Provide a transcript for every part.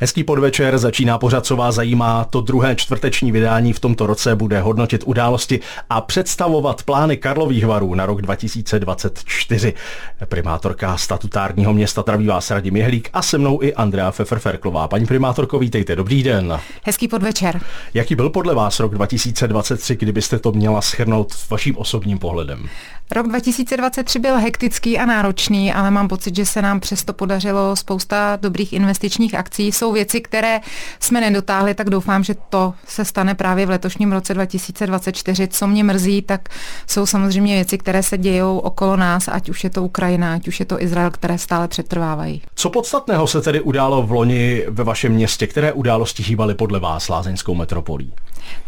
Hezký podvečer, začíná pořad, co vás zajímá. To druhé čtvrteční vydání v tomto roce bude hodnotit události a představovat plány Karlových varů na rok 2024. Primátorka statutárního města traví vás Radim Jehlík a se mnou i Andrea Feferferklová. Paní primátorko, vítejte, dobrý den. Hezký podvečer. Jaký byl podle vás rok 2023, kdybyste to měla schrnout vaším osobním pohledem? Rok 2023 byl hektický a náročný, ale mám pocit, že se nám přesto podařilo spousta dobrých investičních akcí. Jsou věci, které jsme nedotáhli, tak doufám, že to se stane právě v letošním roce 2024. Co mě mrzí, tak jsou samozřejmě věci, které se dějou okolo nás, ať už je to Ukrajina, ať už je to Izrael, které stále přetrvávají. Co podstatného se tedy událo v loni ve vašem městě? Které události hýbaly podle vás lázeňskou metropolí?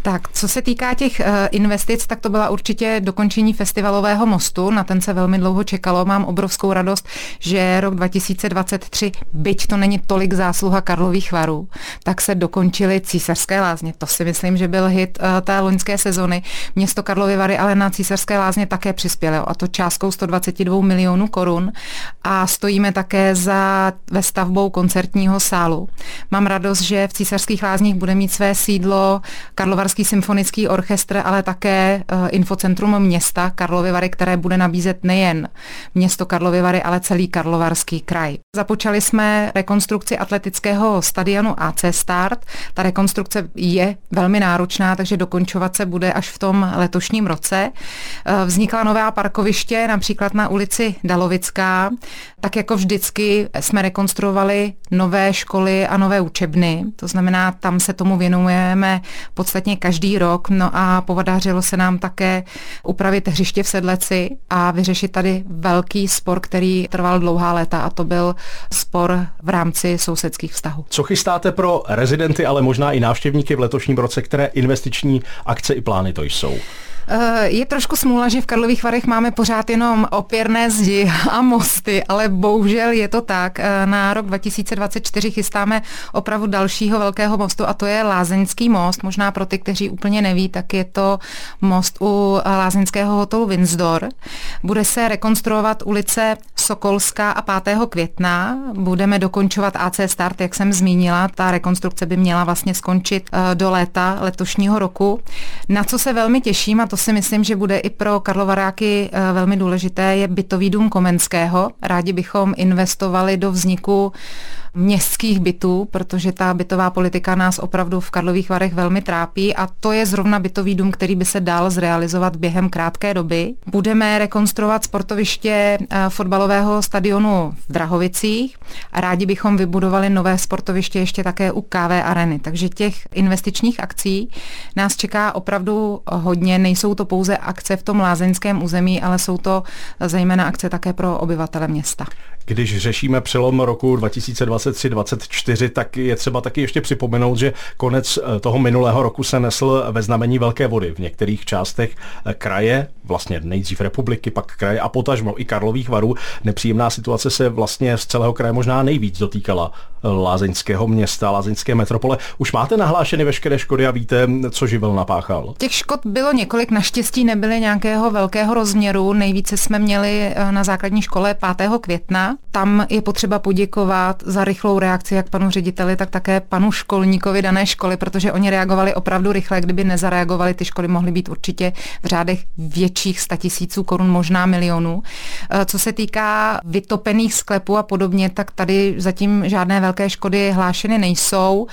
Tak, co se týká těch uh, investic, tak to byla určitě dokončení festivalového mostu. Na ten se velmi dlouho čekalo. Mám obrovskou radost, že rok 2023, byť to není tolik zásluha Karlových varů, tak se dokončily císařské lázně. To si myslím, že byl hit uh, té loňské sezony. Město Karlovy Vary ale na císařské lázně také přispělo a to částkou 122 milionů korun a stojíme také za ve stavbou koncertního sálu. Mám radost, že v císařských lázních bude mít své sídlo Karlovarský symfonický orchestr, ale také uh, infocentrum města Karlovy Vary, které bude nabízet nejen město Karlovy Vary, ale celý Karlovarský kraj. Započali jsme rekonstrukci atletického stadionu AC Start. Ta rekonstrukce je velmi náročná, takže dokončovat se bude až v tom letošním roce. Uh, vznikla nová parkoviště, například na ulici Dalovická. Tak jako vždycky jsme rekonstruovali nové školy a nové učebny. To znamená, tam se tomu věnujeme podstatně každý rok. No a podařilo se nám také upravit hřiště v Sedleci a vyřešit tady velký spor, který trval dlouhá léta a to byl spor v rámci sousedských vztahů. Co chystáte pro rezidenty, ale možná i návštěvníky v letošním roce, které investiční akce i plány to jsou? Eh, je trošku smůla, že v Karlových Varech máme pořád jenom opěrné zdi a mosty, ale bohužel je to tak. Eh, na rok 2024 chystáme opravdu dalšího velkého mostu a to je Lázeňský most. Možná pro ty, kteří úplně neví, tak je to most u Lázeňského hotelu Windsor. Bude se rekonstruovat ulice Sokolská a 5. května. Budeme dokončovat AC Start, jak jsem zmínila. Ta rekonstrukce by měla vlastně skončit eh, do léta letošního roku. Na co se velmi těším, a to si myslím, že bude i pro Karlovaráky eh, velmi důležité, je bytový dům Komenského. Rádi bychom investovali do vzniku městských bytů, protože ta bytová politika nás opravdu v Karlových Varech velmi trápí a to je zrovna bytový dům, který by se dal zrealizovat během krátké doby. Budeme rekonstruovat sportoviště eh, fotbalového stadionu v Drahovicích a rádi bychom vybudovali nové sportoviště ještě také u KV Areny. Takže těch investičních akcí nás čeká opravdu hodně. Nejsou to pouze akce v tom lázeňském území, ale jsou to zejména akce také pro obyvatele města. Když řešíme přelom roku 2023-2024, tak je třeba taky ještě připomenout, že konec eh, toho minulého roku se nesl ve znamení velké vody v některých částech eh, kraje, vlastně nejdřív republiky, pak kraje a potažmo i Karlových varů. Nepříjemná situace se vlastně z celého kraje možná nejvíc dotýkala eh, lázeňského města, lázeňské metropole. Už máte nahlášeny veškeré škody a víte, co živel napáchal? Těch škod bylo několik, naštěstí nebyly nějakého velkého rozměru. Nejvíce jsme měli na základní škole 5. května, tam je potřeba poděkovat za rychlou reakci jak panu řediteli, tak také panu školníkovi dané školy, protože oni reagovali opravdu rychle. Kdyby nezareagovali, ty školy mohly být určitě v řádech větších statisíců korun, možná milionů. Eh, co se týká vytopených sklepů a podobně, tak tady zatím žádné velké škody hlášeny nejsou.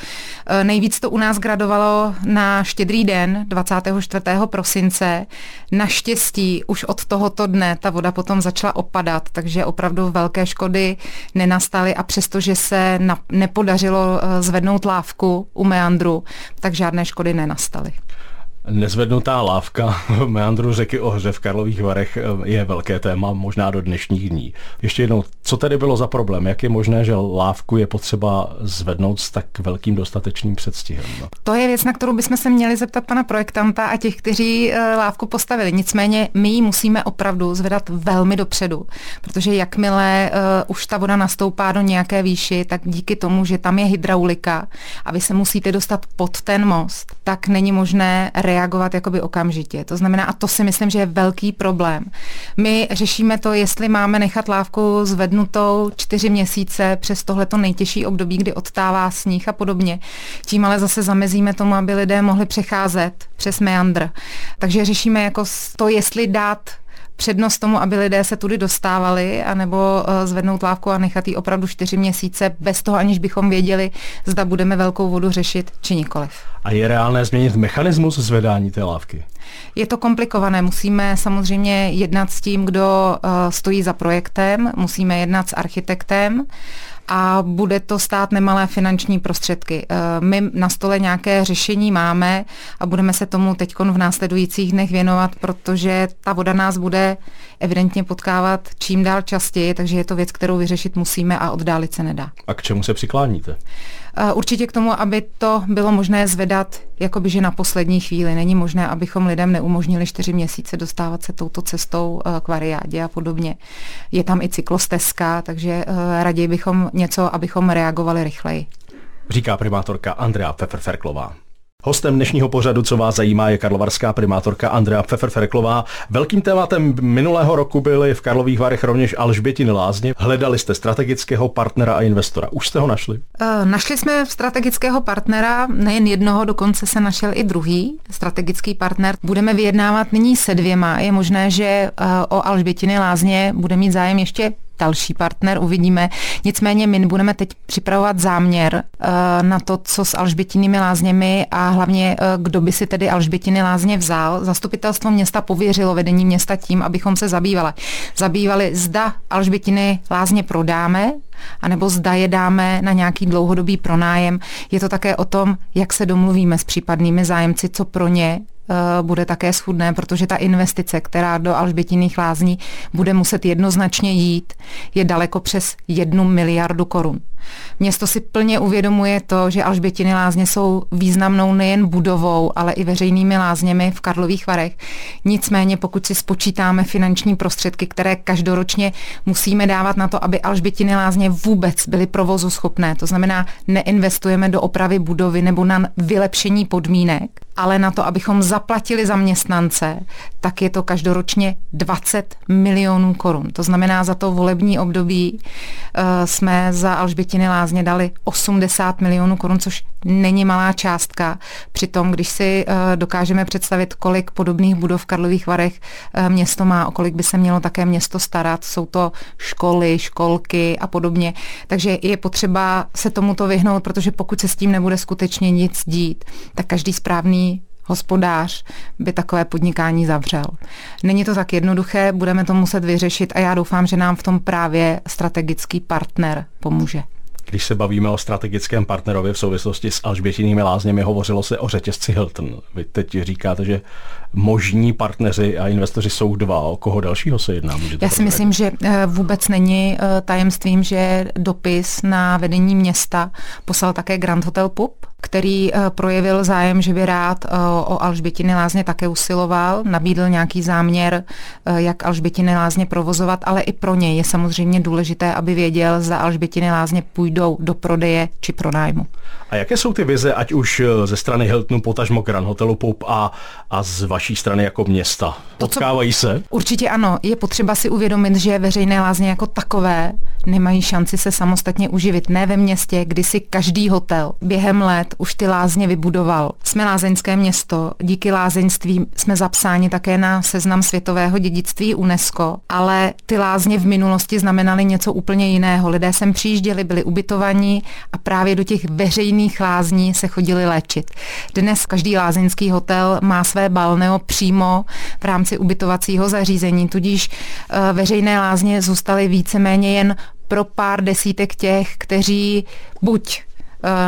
Eh, nejvíc to u nás gradovalo na štědrý den 24. prosince. Naštěstí už od tohoto dne ta voda potom začala opadat, takže opravdu velké škody nenastaly a přestože se na, nepodařilo eh, zvednout lávku u meandru, tak žádné škody nenastaly. Nezvednutá lávka v meandru řeky Ohře v Karlových Varech eh, je velké téma, možná do dnešních dní. Ještě jednou, co tedy bylo za problém? Jak je možné, že lávku je potřeba zvednout s tak velkým dostatečným předstihem? To je věc, na kterou bychom se měli zeptat pana projektanta a těch, kteří eh, lávku postavili. Nicméně my ji musíme opravdu zvedat velmi dopředu, protože jakmile uh, už ta voda nastoupá do nějaké výši, tak díky tomu, že tam je hydraulika a vy se musíte dostat pod ten most, tak není možné reagovat reagovat jakoby okamžitě. To znamená, a to si myslím, že je velký problém. My řešíme to, jestli máme nechat lávku zvednutou čtyři měsíce přes tohleto nejtěžší období, kdy odtává sníh a podobně. Tím ale zase zamezíme tomu, aby lidé mohli přecházet přes meandr. Takže řešíme jako to, jestli dát přednost tomu, aby lidé se tudy dostávali, anebo eh, zvednout lávku a nechat ji opravdu čtyři měsíce bez toho, aniž bychom věděli, zda budeme velkou vodu řešit, či nikoliv. A je reálné změnit mechanismus zvedání té lávky? Je to komplikované. Musíme samozřejmě jednat s tím, kdo eh, stojí za projektem, musíme jednat s architektem a bude to stát nemalé finanční prostředky. Eh, my na stole nějaké řešení máme a budeme se tomu teď v následujících dnech věnovat, protože ta voda nás bude evidentně potkávat čím dál častěji, takže je to věc, kterou vyřešit musíme a oddálit se nedá. A k čemu se přikláníte? Určitě k tomu, aby to bylo možné zvedat jakoby, že na poslední chvíli. Není možné, abychom lidem neumožnili čtyři měsíce dostávat se touto cestou eh, k variádě a podobně. Je tam i cyklostezka, takže eh, raději bychom něco, abychom reagovali rychleji. Říká primátorka Andrea Pfefferferklová. Hostem dnešního pořadu, co vás zajímá, je karlovarská primátorka Andrea Pfeffer-Ferklová. Velkým tématem minulého roku byly v Karlových Varech rovněž Alžbětiny lázně. Hledali jste strategického partnera a investora. Už jste ho našli? Uh, našli jsme strategického partnera, nejen jednoho, dokonce se našel i druhý strategický partner. Budeme vyjednávat nyní se dvěma. Je možné, že uh, o Alžbětiny lázně bude mít zájem ještě další partner, uvidíme. Nicméně my budeme teď připravovat záměr uh, na to, co s Alžbětinými lázněmi a hlavně uh, kdo by si tedy Alžbětiny lázně vzal. Zastupitelstvo města pověřilo vedení města tím, abychom se zabývali. Zabývali, zda Alžbětiny lázně prodáme, anebo zda je dáme na nějaký dlouhodobý pronájem. Je to také o tom, jak se domluvíme s případnými zájemci, co pro ně Eh, bude také schudné, protože ta investice, která do Alžbětinných lázní bude muset jednoznačně jít, je daleko přes jednu miliardu korun. Město si plně uvědomuje to, že Alžbětiny lázně jsou významnou nejen budovou, ale i veřejnými lázněmi v Karlových Varech. Nicméně, pokud si spočítáme finanční prostředky, které každoročně musíme dávat na to, aby Alžbětiny lázně vůbec byly provozu schopné, to znamená, neinvestujeme do opravy budovy nebo na vylepšení podmínek, ale na to, abychom zaplatili zaměstnance, tak je to každoročně 20 milionů korun. To znamená, za to volební období uh, jsme za Alžbětiny lázně dali 80 milionů korun, což není malá částka. Přitom, když si uh, dokážeme představit, kolik podobných budov v Karlových Varech uh, město má, o kolik by se mělo také město starat, jsou to školy, školky a podobně. Takže je potřeba se tomuto vyhnout, protože pokud se s tím nebude skutečně nic dít, tak každý správný hospodář by takové podnikání zavřel. Není to tak jednoduché, budeme to muset vyřešit a já doufám, že nám v tom právě strategický partner pomůže. Když se bavíme o strategickém partnerovi v souvislosti s Alžbětinými lázněmi, hovořilo se o řetězci Hilton. Vy teď říkáte, že možní partneři a investoři jsou dva. O koho dalšího se jedná? Můžete Já si myslím, že eh, vůbec není eh, tajemstvím, že dopis na vedení města poslal také Grand Hotel Pub, který eh, projevil zájem, že by rád o Alžbětiny lázně také usiloval, nabídl nějaký záměr, jak Alžbětiny lázně provozovat, ale i pro něj je samozřejmě důležité, aby věděl, zda Alžbětiny lázně půjdou do prodeje či pronájmu. A jaké jsou ty vize, ať už ze strany Hiltonu, potažmo Grand Hotelu Pub a, a z vaší strany jako města? Potkávají se? Určitě ano. Je potřeba si uvědomit, že veřejné lázně jako takové nemají šanci se samostatně uživit. Ne ve městě, kdy si každý hotel během let už ty lázně vybudoval. Jsme lázeňské město, díky lázeňství jsme zapsáni také na seznam světového dědictví UNESCO, ale ty lázně v minulosti znamenaly něco úplně jiného. Lidé sem přijížděli, byli ubytovaní a právě do těch veřejných lázní se chodili léčit. Dnes každý lázeňský hotel má své balneo přímo v rámci ubytovacího zařízení, tudíž eh, veřejné lázně zůstaly víceméně jen pro pár desítek těch, kteří buď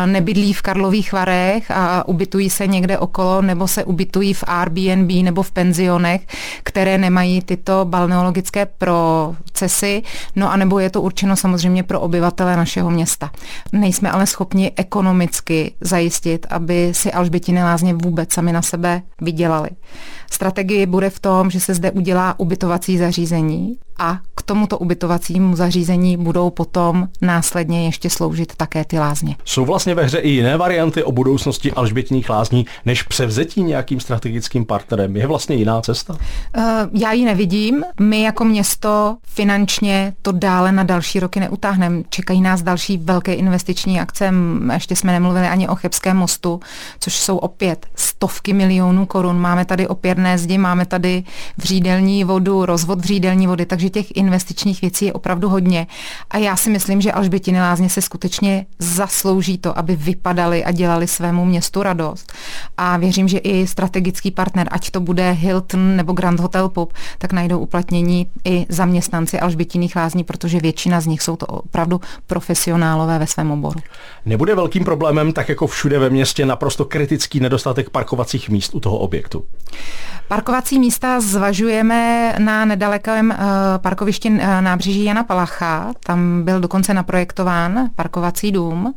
nebydlí v Karlových Varech a ubytují se někde okolo, nebo se ubytují v Airbnb nebo v penzionech, které nemají tyto balneologické procesy, no a nebo je to určeno samozřejmě pro obyvatele našeho města. Nejsme ale schopni ekonomicky zajistit, aby si Alžbětiny lázně vůbec sami na sebe vydělali. Strategie bude v tom, že se zde udělá ubytovací zařízení a k tomuto ubytovacímu zařízení budou potom následně ještě sloužit také ty lázně. Jsou vlastně ve hře i jiné varianty o budoucnosti Alžbětních lázní, než převzetí nějakým strategickým partnerem. Je vlastně jiná cesta? Uh, já ji nevidím. My jako město finančně to dále na další roky neutáhneme. Čekají nás další velké investiční akce. Ještě jsme nemluvili ani o Chebském mostu, což jsou opět stovky milionů korun. Máme tady opěrné zdi, máme tady vřídelní vodu, rozvod vřídelní vody, takže těch investičních věcí je opravdu hodně. A já si myslím, že Alžbětiny lázně se skutečně zaslouží to, aby vypadali a dělali svému městu radost. A věřím, že i strategický partner, ať to bude Hilton nebo Grand Hotel Pub, tak najdou uplatnění i zaměstnanci Alžbětiných lázní, protože většina z nich jsou to opravdu profesionálové ve svém oboru. Nebude velkým problémem, tak jako všude ve městě, naprosto kritický nedostatek parkovacích míst u toho objektu? Parkovací místa zvažujeme na nedalekém uh, parkovišti uh, nábřeží Jana Palacha. Tam byl dokonce naprojektován parkovací dům.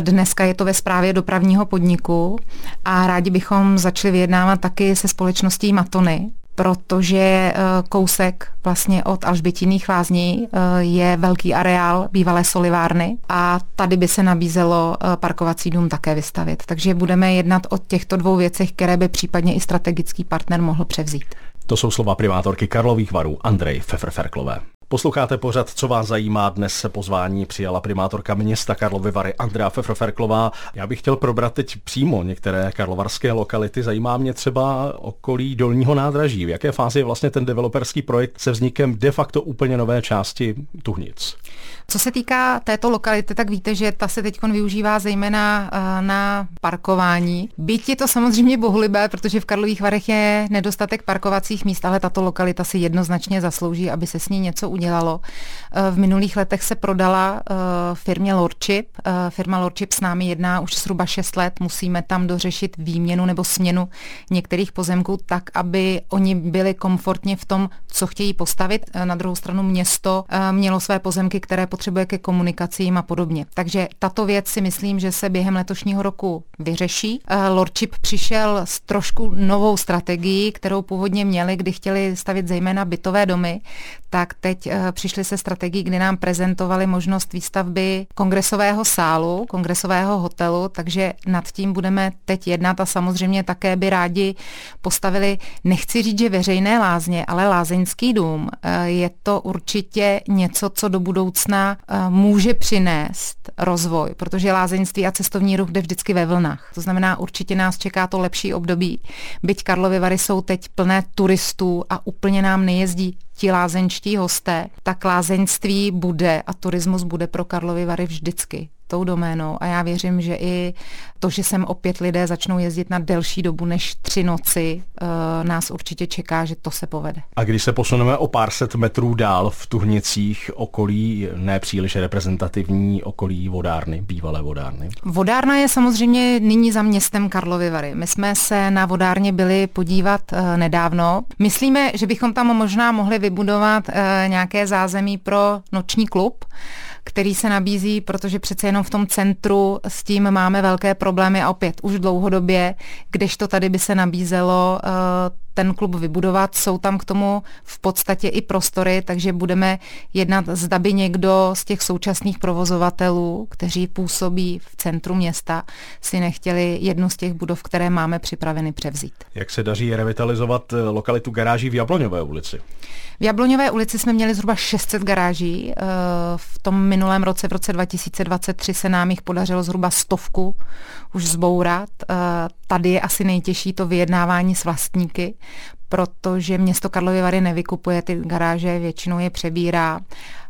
Dneska je to ve správě dopravního podniku a rádi bychom začali vyjednávat taky se společností Matony, protože eh, kousek vlastně od Alžbětiných lázní eh, je velký areál bývalé solivárny a tady by se nabízelo eh, parkovací dům také vystavit. Takže budeme jednat o těchto dvou věcech, které by případně i strategický partner mohl převzít. To jsou slova primátorky Karlových varů Andrej Feferferklové. Posloucháte pořad, co vás zajímá. Dnes se pozvání přijala primátorka města Karlovy Vary Andrea Fefroferklová. Já bych chtěl probrat teď přímo některé karlovarské lokality. Zajímá mě třeba okolí Dolního nádraží. V jaké fázi je vlastně ten developerský projekt se vznikem de facto úplně nové části Tuhnic? Co se týká této lokality, tak víte, že ta se teď využívá zejména eh, na parkování. Byť je to samozřejmě bohulibé, protože v Karlových Varech je nedostatek parkovacích míst, ale tato lokalita si jednoznačně zaslouží, aby se s ní něco udělalo. Eh, v minulých letech se prodala eh, firmě Lordship. Firma Lordship s námi jedná už zhruba 6 let. Musíme tam dořešit výměnu nebo směnu některých pozemků tak, aby oni byli komfortně v tom, co chtějí postavit. Na druhou stranu město mělo své pozemky, které potřebuje ke komunikacím a podobně. Takže tato věc si myslím, že se během letošního roku vyřeší. Eh, Lordship přišel s trošku novou strategií, kterou původně měli, kdy chtěli stavit zejména bytové domy, tak teď eh, přišli se strategií, kdy nám prezentovali možnost výstavby kongresového sálu, kongresového hotelu, takže nad tím budeme teď jednat a samozřejmě také by rádi postavili, nechci říct, že veřejné lázně, ale lázeňský dům. Eh, je to určitě něco, co do budoucna Eh, může přinést rozvoj, protože lázeňství a cestovní ruch jde vždycky ve vlnách. To znamená, určitě nás čeká to lepší období. Byť Karlovy Vary jsou teď plné turistů a úplně nám nejezdí ti lázeňští hosté, tak lázeňství bude a turismus bude pro Karlovy Vary vždycky tou doménou a já věřím, že i to, že sem opět lidé začnou jezdit na delší dobu než tři noci, uh, nás určitě čeká, že to se povede. A když se posuneme o pár set metrů dál v Tuhnicích okolí nepříliš reprezentativní okolí vodárny, bývalé vodárny? Vodárna je samozřejmě nyní za městem Karlovy Vary. My jsme se na vodárně byli podívat uh, nedávno. Myslíme, že bychom tam možná mohli vybudovat uh, nějaké zázemí pro noční klub, který se nabízí, protože přece jenom v tom centru s tím máme velké problémy a opět už dlouhodobě, kdežto tady by se nabízelo uh, ten klub vybudovat. Jsou tam k tomu v podstatě i prostory, takže budeme jednat, zda by někdo z těch současných provozovatelů, kteří působí v centru města, si nechtěli jednu z těch budov, které máme připraveny převzít. Jak se daří revitalizovat eh, lokalitu garáží v Jabloňové ulici? V Jabloňové ulici jsme měli zhruba 600 garáží. Eh, v tom minulém roce, v roce 2023, se nám jich podařilo zhruba stovku už zbourat. Eh, tady je asi nejtěžší to vyjednávání s vlastníky, protože město Karlovy Vary nevykupuje ty garáže, většinou je přebírá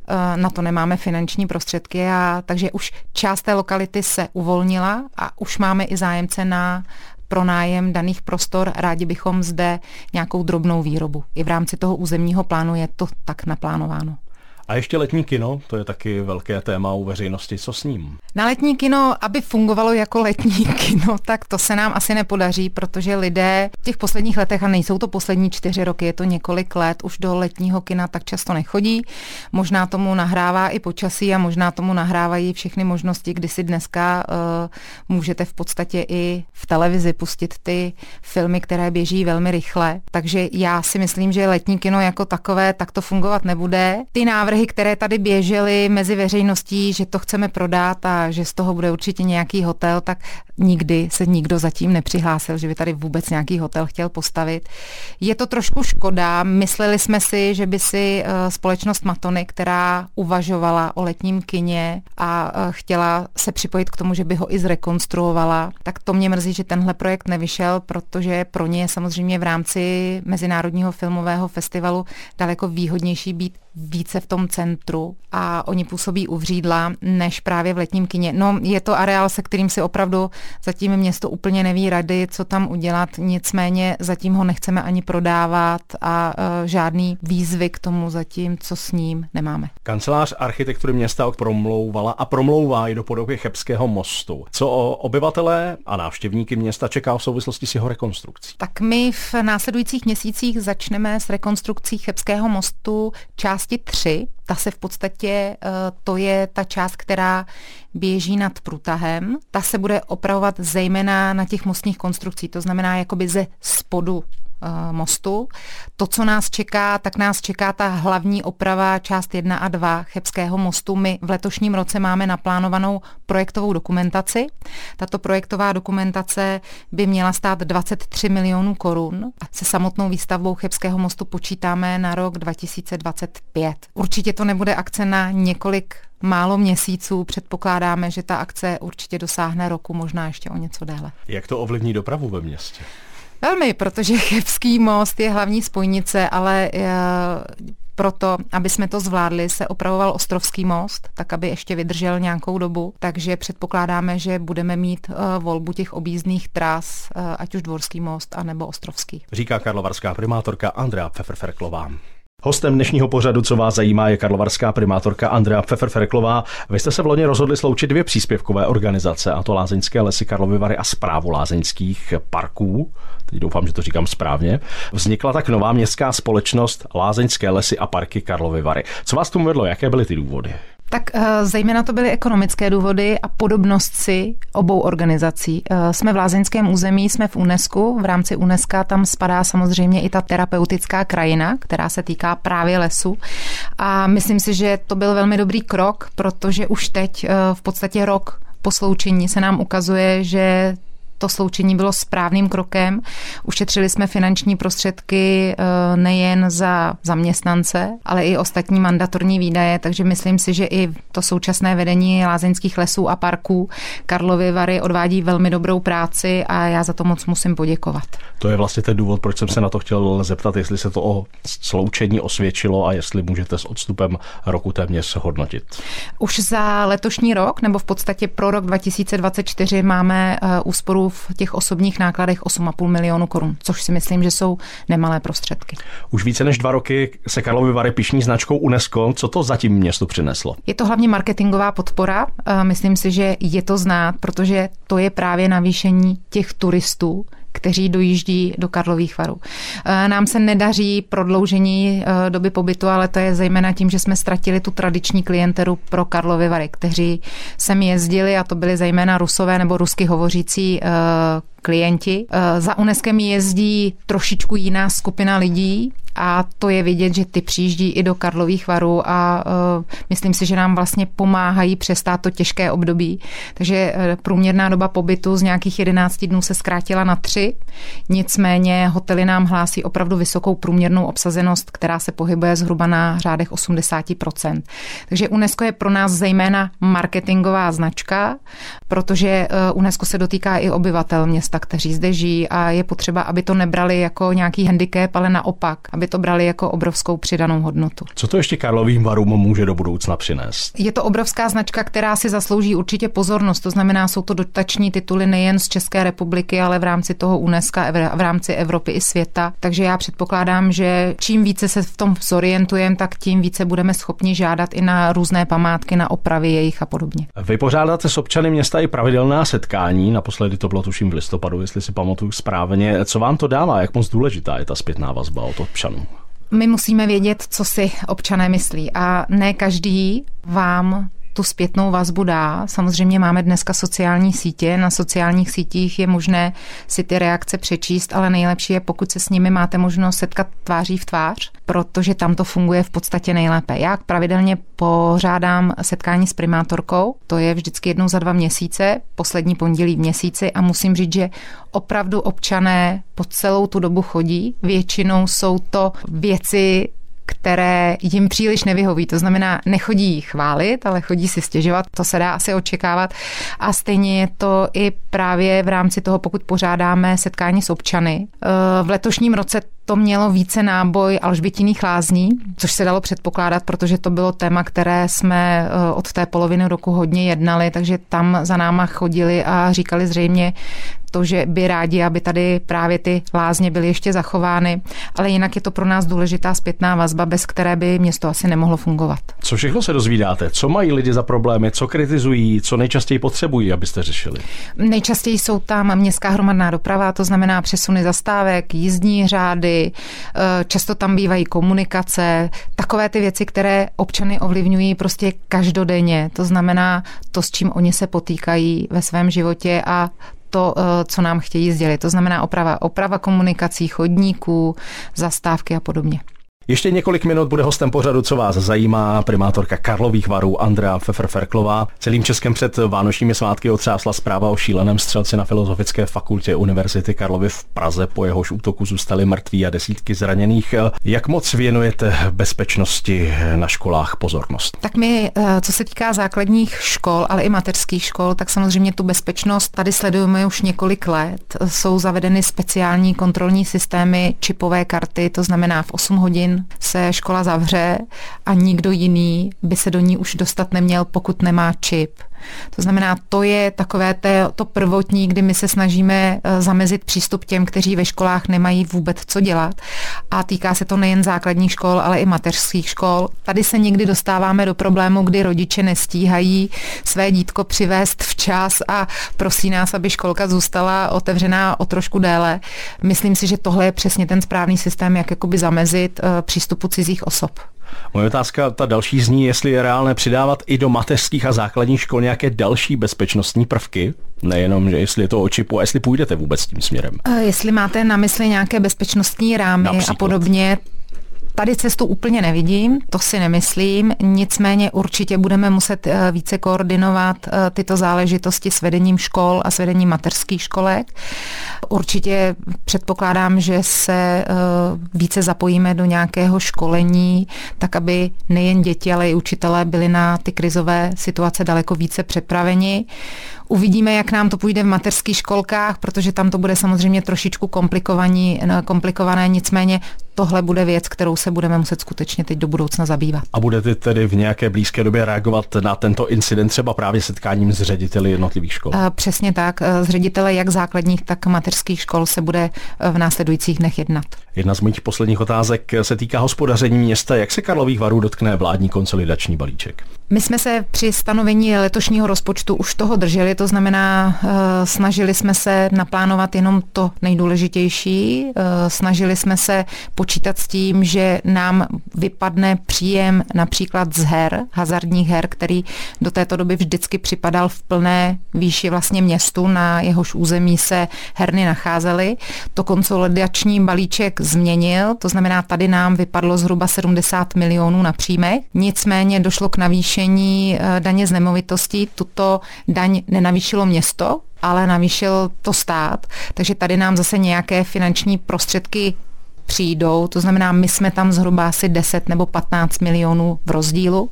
eh, na to nemáme finanční prostředky, a, takže už část té lokality se uvolnila a už máme i zájemce na pronájem daných prostor. Rádi bychom zde nějakou drobnou výrobu. I v rámci toho územního plánu je to tak naplánováno. A ještě letní kino, to je taky velké téma u veřejnosti. Co s ním? Na letní kino, aby fungovalo jako letní kino, tak to se nám asi nepodaří, protože lidé v těch posledních letech, a nejsou to poslední čtyři roky, je to několik let, už do letního kina tak často nechodí. Možná tomu nahrává i počasí a možná tomu nahrávají všechny možnosti, kdy si dneska uh, můžete v podstatě i v televizi pustit ty filmy, které běží velmi rychle. Takže já si myslím, že letní kino jako takové takto fungovat nebude. Ty návrhy, které tady běžely mezi veřejností, že to chceme prodat a že z toho bude určitě nějaký hotel, tak nikdy se nikdo zatím nepřihlásil, že by tady vůbec nějaký hotel chtěl postavit. Je to trošku škoda. Mysleli jsme si, že by si eh, společnost Matony, která uvažovala o letním kině a eh, chtěla se připojit k tomu, že by ho i zrekonstruovala, tak to mě mrzí, že tenhle projekt nevyšel, protože pro ně je samozřejmě v rámci Mezinárodního filmového festivalu daleko výhodnější být více v tom centru a oni působí uvřídla než právě v letním kině. No, je to areál, se kterým si opravdu zatím město úplně neví rady, co tam udělat, nicméně zatím ho nechceme ani prodávat a uh, žádný výzvy k tomu zatím, co s ním nemáme. Kancelář architektury města promlouvala a promlouvá i do podoby Chebského mostu. Co o obyvatele a návštěvníky města čeká v souvislosti s jeho rekonstrukcí? Tak my v následujících měsících začneme s rekonstrukcí Chebského mostu části 3. Ta se v podstatě, eh, to je ta část, která běží nad průtahem. Ta se bude opravovat zejména na těch mostních konstrukcích, to znamená jakoby ze spodu mostu. To, co nás čeká, tak nás čeká ta hlavní oprava část 1 a 2 Chebského mostu. My v letošním roce máme naplánovanou projektovou dokumentaci. Tato projektová dokumentace by měla stát 23 milionů korun se samotnou výstavbou Chebského mostu počítáme na rok 2025. Určitě to nebude akce na několik málo měsíců. Předpokládáme, že ta akce určitě dosáhne roku, možná ještě o něco déle. Jak to ovlivní dopravu ve městě? Velmi, protože Chebský most je hlavní spojnice, ale eh, proto, aby jsme to zvládli, se opravoval Ostrovský most, tak aby ještě vydržel nějakou dobu. Takže předpokládáme, že budeme mít uh, volbu těch objízdných tras, uh, ať už Dvorský most, anebo Ostrovský. Říká karlovarská primátorka Andrea Pfefferferklová. Hostem dnešního pořadu, co vás zajímá, je karlovarská primátorka Andrea Pfefferferklová. Vy jste se v loni rozhodli sloučit dvě příspěvkové organizace, a to Lázeňské lesy Karlovy Vary a zprávu lázeňských parků. Teď doufám, že to říkám správně. Vznikla tak nová městská společnost Lázeňské lesy a parky Karlovy Vary. Co vás tomu vedlo? Jaké byly ty důvody? Tak uh, zejména to byly ekonomické důvody a podobnost si obou organizací. Uh, jsme v lázeňském území, jsme v UNESCO, v rámci UNESCO tam spadá samozřejmě i ta terapeutická krajina, která se týká právě lesu. A myslím si, že to byl velmi dobrý krok, protože už teď uh, v podstatě rok po sloučení se nám ukazuje, že to sloučení bylo správným krokem. Ušetřili jsme finanční prostředky eh, nejen za zaměstnance, ale i ostatní mandatorní výdaje, takže myslím si, že i to současné vedení lázeňských lesů a parků Karlovy Vary odvádí velmi dobrou práci a já za to moc musím poděkovat. To je vlastně ten důvod, proč jsem se na to chtěl zeptat, jestli se to o sloučení osvědčilo a jestli můžete s odstupem roku téměř hodnotit. Už za letošní rok, nebo v podstatě pro rok 2024 máme eh, v těch osobních nákladech 8,5 milionu korun, což si myslím, že jsou nemalé prostředky. Už více než dva roky se Karlovy Vary pišní značkou UNESCO. Co to zatím městu přineslo? Je to hlavně marketingová podpora. Myslím si, že je to znát, protože to je právě navýšení těch turistů, kteří dojíždí do Karlových varů. Eh, nám se nedaří prodloužení eh, doby pobytu, ale to je zejména tím, že jsme ztratili tu tradiční klienteru pro Karlovy Vary, kteří sem jezdili a to byli zejména rusové nebo rusky hovořící eh, klienti. Za UNESCO jezdí trošičku jiná skupina lidí, a to je vidět, že ty přijíždí i do Karlových varů a uh, myslím si, že nám vlastně pomáhají přestát to těžké období. Takže uh, průměrná doba pobytu z nějakých 11 dnů se zkrátila na 3, nicméně hotely nám hlásí opravdu vysokou průměrnou obsazenost, která se pohybuje zhruba na řádech 80%. Takže UNESCO je pro nás zejména marketingová značka, protože UNESCO se dotýká i obyvatel města, kteří zde žijí a je potřeba, aby to nebrali jako nějaký handicap, ale naopak, aby aby to brali jako obrovskou přidanou hodnotu. Co to ještě Karlovým varům může do budoucna přinést? Je to obrovská značka, která si zaslouží určitě pozornost. To znamená, jsou to dotační tituly nejen z České republiky, ale v rámci toho UNESCO, v rámci Evropy i světa. Takže já předpokládám, že čím více se v tom zorientujeme, tak tím více budeme schopni žádat i na různé památky, na opravy jejich a podobně. Vy pořádáte s občany města i pravidelná setkání, naposledy to bylo tuším v listopadu, jestli si pamatuju správně. Co vám to dává? Jak moc důležitá je ta zpětná vazba od občanů? My musíme vědět, co si občané myslí a ne každý vám tu zpětnou vazbu dá. Samozřejmě máme dneska sociální sítě, na sociálních sítích je možné si ty reakce přečíst, ale nejlepší je, pokud se s nimi máte možnost setkat tváří v tvář, protože tam to funguje v podstatě nejlépe. Já pravidelně pořádám setkání s primátorkou, to je vždycky jednou za dva měsíce, poslední pondělí v měsíci a musím říct, že opravdu občané po celou tu dobu chodí. Většinou jsou to věci, které jim příliš nevyhoví. To znamená, nechodí chválit, ale chodí si stěžovat, to se dá asi očekávat. A stejně je to i právě v rámci toho, pokud pořádáme setkání s občany. V letošním roce to mělo více náboj alžbětiných lázní, což se dalo předpokládat, protože to bylo téma, které jsme eh, od té poloviny roku hodně jednali, takže tam za náma chodili a říkali zřejmě to, že by rádi, aby tady právě ty lázně byly ještě zachovány, ale jinak je to pro nás důležitá zpětná vazba, bez které by město asi nemohlo fungovat. Co všechno se dozvídáte? Co mají lidi za problémy? Co kritizují? Co nejčastěji potřebují, abyste řešili? Nejčastěji jsou tam městská hromadná doprava, to znamená přesuny zastávek, jízdní řády, Eh, často tam bývají komunikace, takové ty věci, které občany ovlivňují prostě každodenně. To znamená to, s čím oni se potýkají ve svém životě a to, eh, co nám chtějí sdělit. To znamená oprava, oprava komunikací, chodníků, zastávky a podobně. Ještě několik minut bude hostem pořadu, co vás zajímá, primátorka Karlových varů Andrea Pfeffer-Ferklová. Celým Českem před vánočními svátky otřásla zpráva o šíleném střelci na Filozofické fakultě Univerzity Karlovy v Praze. Po jehož útoku zůstali mrtví a desítky zraněných. Jak moc věnujete bezpečnosti na školách pozornost? Tak my, eh, co se týká základních škol, ale i mateřských škol, tak samozřejmě tu bezpečnost tady sledujeme už několik let. Jsou zavedeny speciální kontrolní systémy, čipové karty, to znamená v 8 hodin se škola zavře a nikdo jiný by se do ní už dostat neměl, pokud nemá čip. To znamená, to je takové té, to prvotní, kdy my se snažíme eh, zamezit přístup těm, kteří ve školách nemají vůbec co dělat. A týká se to nejen základních škol, ale i mateřských škol. Tady se někdy dostáváme do problému, kdy rodiče nestíhají své dítko přivést včas a prosí nás, aby školka zůstala otevřená o trošku déle. Myslím si, že tohle je přesně ten správný systém, jak jakoby zamezit eh, přístupu cizích osob. Moje otázka, ta další zní, jestli je reálné přidávat i do mateřských a základních škol nějaké další bezpečnostní prvky, nejenom, že jestli je to o čipu a jestli půjdete vůbec tím směrem. Jestli máte na mysli nějaké bezpečnostní rámy Například. a podobně, Tady cestu úplně nevidím, to si nemyslím, nicméně určitě budeme muset eh, více koordinovat eh, tyto záležitosti s vedením škol a s vedením mateřských školek. Určitě předpokládám, že se eh, více zapojíme do nějakého školení, tak aby nejen děti, ale i učitelé byli na ty krizové situace daleko více připraveni. Uvidíme, jak nám to půjde v mateřských školkách, protože tam to bude samozřejmě trošičku komplikované, nicméně tohle bude věc, kterou se budeme muset skutečně teď do budoucna zabývat. A budete tedy v nějaké blízké době reagovat na tento incident třeba právě setkáním s řediteli jednotlivých škol? Přesně tak. S ředitele jak základních, tak mateřských škol se bude v následujících dnech jednat. Jedna z mých posledních otázek se týká hospodaření města. Jak se Karlových varů dotkne vládní konsolidační balíček? My jsme se při stanovení letošního rozpočtu už toho drželi, to znamená, eh, snažili jsme se naplánovat jenom to nejdůležitější, eh, snažili jsme se počítat s tím, že nám vypadne příjem například z her, hazardních her, který do této doby vždycky připadal v plné výši vlastně městu, na jehož území se herny nacházely. To konsolidační balíček změnil, to znamená, tady nám vypadlo zhruba 70 milionů na příjmech, nicméně došlo k navýšení navýšení eh, daně z nemovitostí. Tuto daň nenavýšilo město, ale navýšil to stát, takže tady nám zase nějaké finanční prostředky přijdou, to znamená, my jsme tam zhruba asi 10 nebo 15 milionů v rozdílu.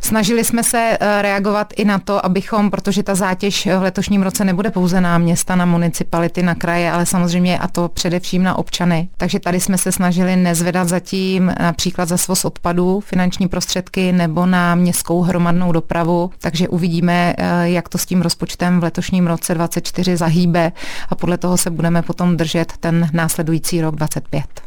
Snažili jsme se eh, reagovat i na to, abychom, protože ta zátěž v letošním roce nebude pouze na města, na municipality, na kraje, ale samozřejmě a to především na občany. Takže tady jsme se snažili nezvedat zatím například za svoz odpadů finanční prostředky nebo na městskou hromadnou dopravu, takže uvidíme, eh, jak to s tím rozpočtem v letošním roce 24 zahýbe a podle toho se budeme potom držet ten následující rok 25.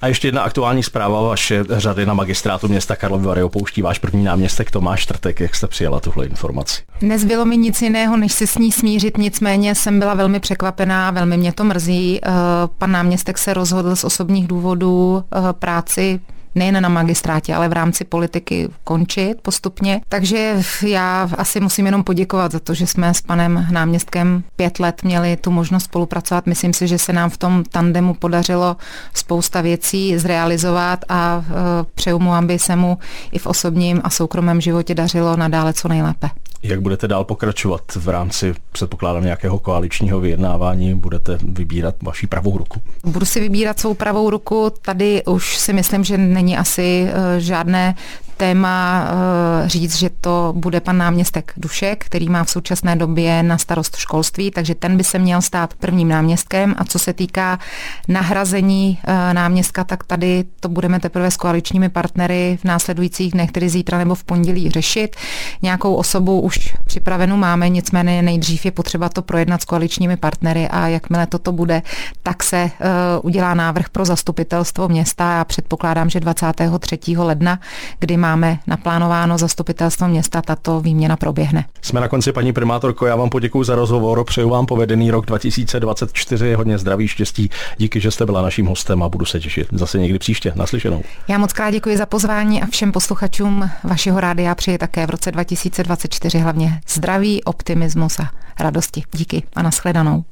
A ještě jedna aktuální zpráva. Vaše řady na magistrátu města Karlovy Vary opouští váš první náměstek Tomáš Trtek. Jak jste přijala tuhle informaci? Nezbylo mi nic jiného, než se s ní smířit, nicméně jsem byla velmi překvapená, velmi mě to mrzí. Eh, pan náměstek se rozhodl z osobních důvodů eh, práci nejen na magistrátě, ale v rámci politiky končit postupně. Takže já asi musím jenom poděkovat za to, že jsme s panem náměstkem pět let měli tu možnost spolupracovat. Myslím si, že se nám v tom tandemu podařilo spousta věcí zrealizovat a e, přeju mu, aby se mu i v osobním a soukromém životě dařilo nadále co nejlépe. Jak budete dál pokračovat v rámci, předpokládám, nějakého koaličního vyjednávání? Budete vybírat vaši pravou ruku? Budu si vybírat svou pravou ruku. Tady už si myslím, že není asi eh, žádné téma eh, říct, že to bude pan náměstek Dušek, který má v současné době na starost školství, takže ten by se měl stát prvním náměstkem. A co se týká nahrazení eh, náměstka, tak tady to budeme teprve s koaličními partnery v následujících dnech, tedy zítra nebo v pondělí řešit. Nějakou osobu už připravenou máme, nicméně nejdřív je potřeba to projednat s koaličními partnery a jakmile toto bude, tak se uh, udělá návrh pro zastupitelstvo města a předpokládám, že 23. ledna, kdy máme naplánováno zastupitelstvo města, tato výměna proběhne. Jsme na konci, paní primátorko, já vám poděkuji za rozhovor, přeju vám povedený rok 2024, hodně zdraví, štěstí, díky, že jste byla naším hostem a budu se těšit zase někdy příště. Naslyšenou. Já moc krát děkuji za pozvání a všem posluchačům vašeho rádia přeji také v roce 2024 hlavně zdraví, optimismus a radosti. Díky a nashledanou.